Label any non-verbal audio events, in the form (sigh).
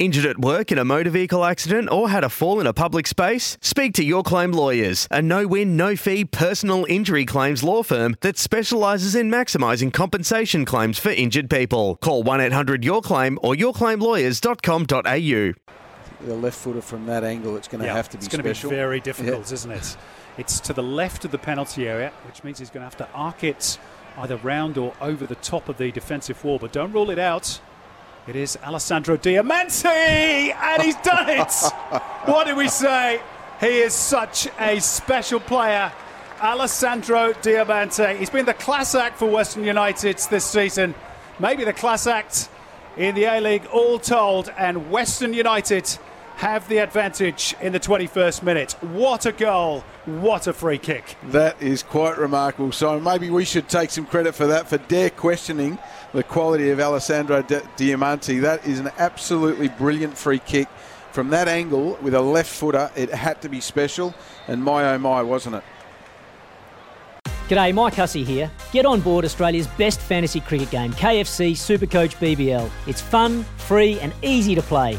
Injured at work in a motor vehicle accident or had a fall in a public space? Speak to Your Claim Lawyers, a no win, no fee personal injury claims law firm that specialises in maximising compensation claims for injured people. Call 1 800 Your Claim or yourclaimlawyers.com.au. The left footer from that angle, it's going to Yeah, have to be it's going special. to be very difficult, Yeah. isn't it? It's to the left of the penalty area, which means he's going to have to arc it either round or over the top of the defensive wall. But don't rule it out. It is Alessandro Diamanti, and he's done it. (laughs) what do we say? He is such a special player. Alessandro Diamanti. He's been the class act for Western United this season. Maybe the class act in the A League all told. And Western United have the advantage in the 21st minute. What a goal. What a free kick. That is quite remarkable. So maybe we should take some credit for that, for dare questioning the quality of Alessandro Di- Diamanti. That is an absolutely brilliant free kick. From that angle, with a left footer, it had to be special, and my oh my, wasn't it? G'day, Mike Hussey here. Get on board Australia's best fantasy cricket game, KFC Supercoach BBL. It's fun, free, and easy to play.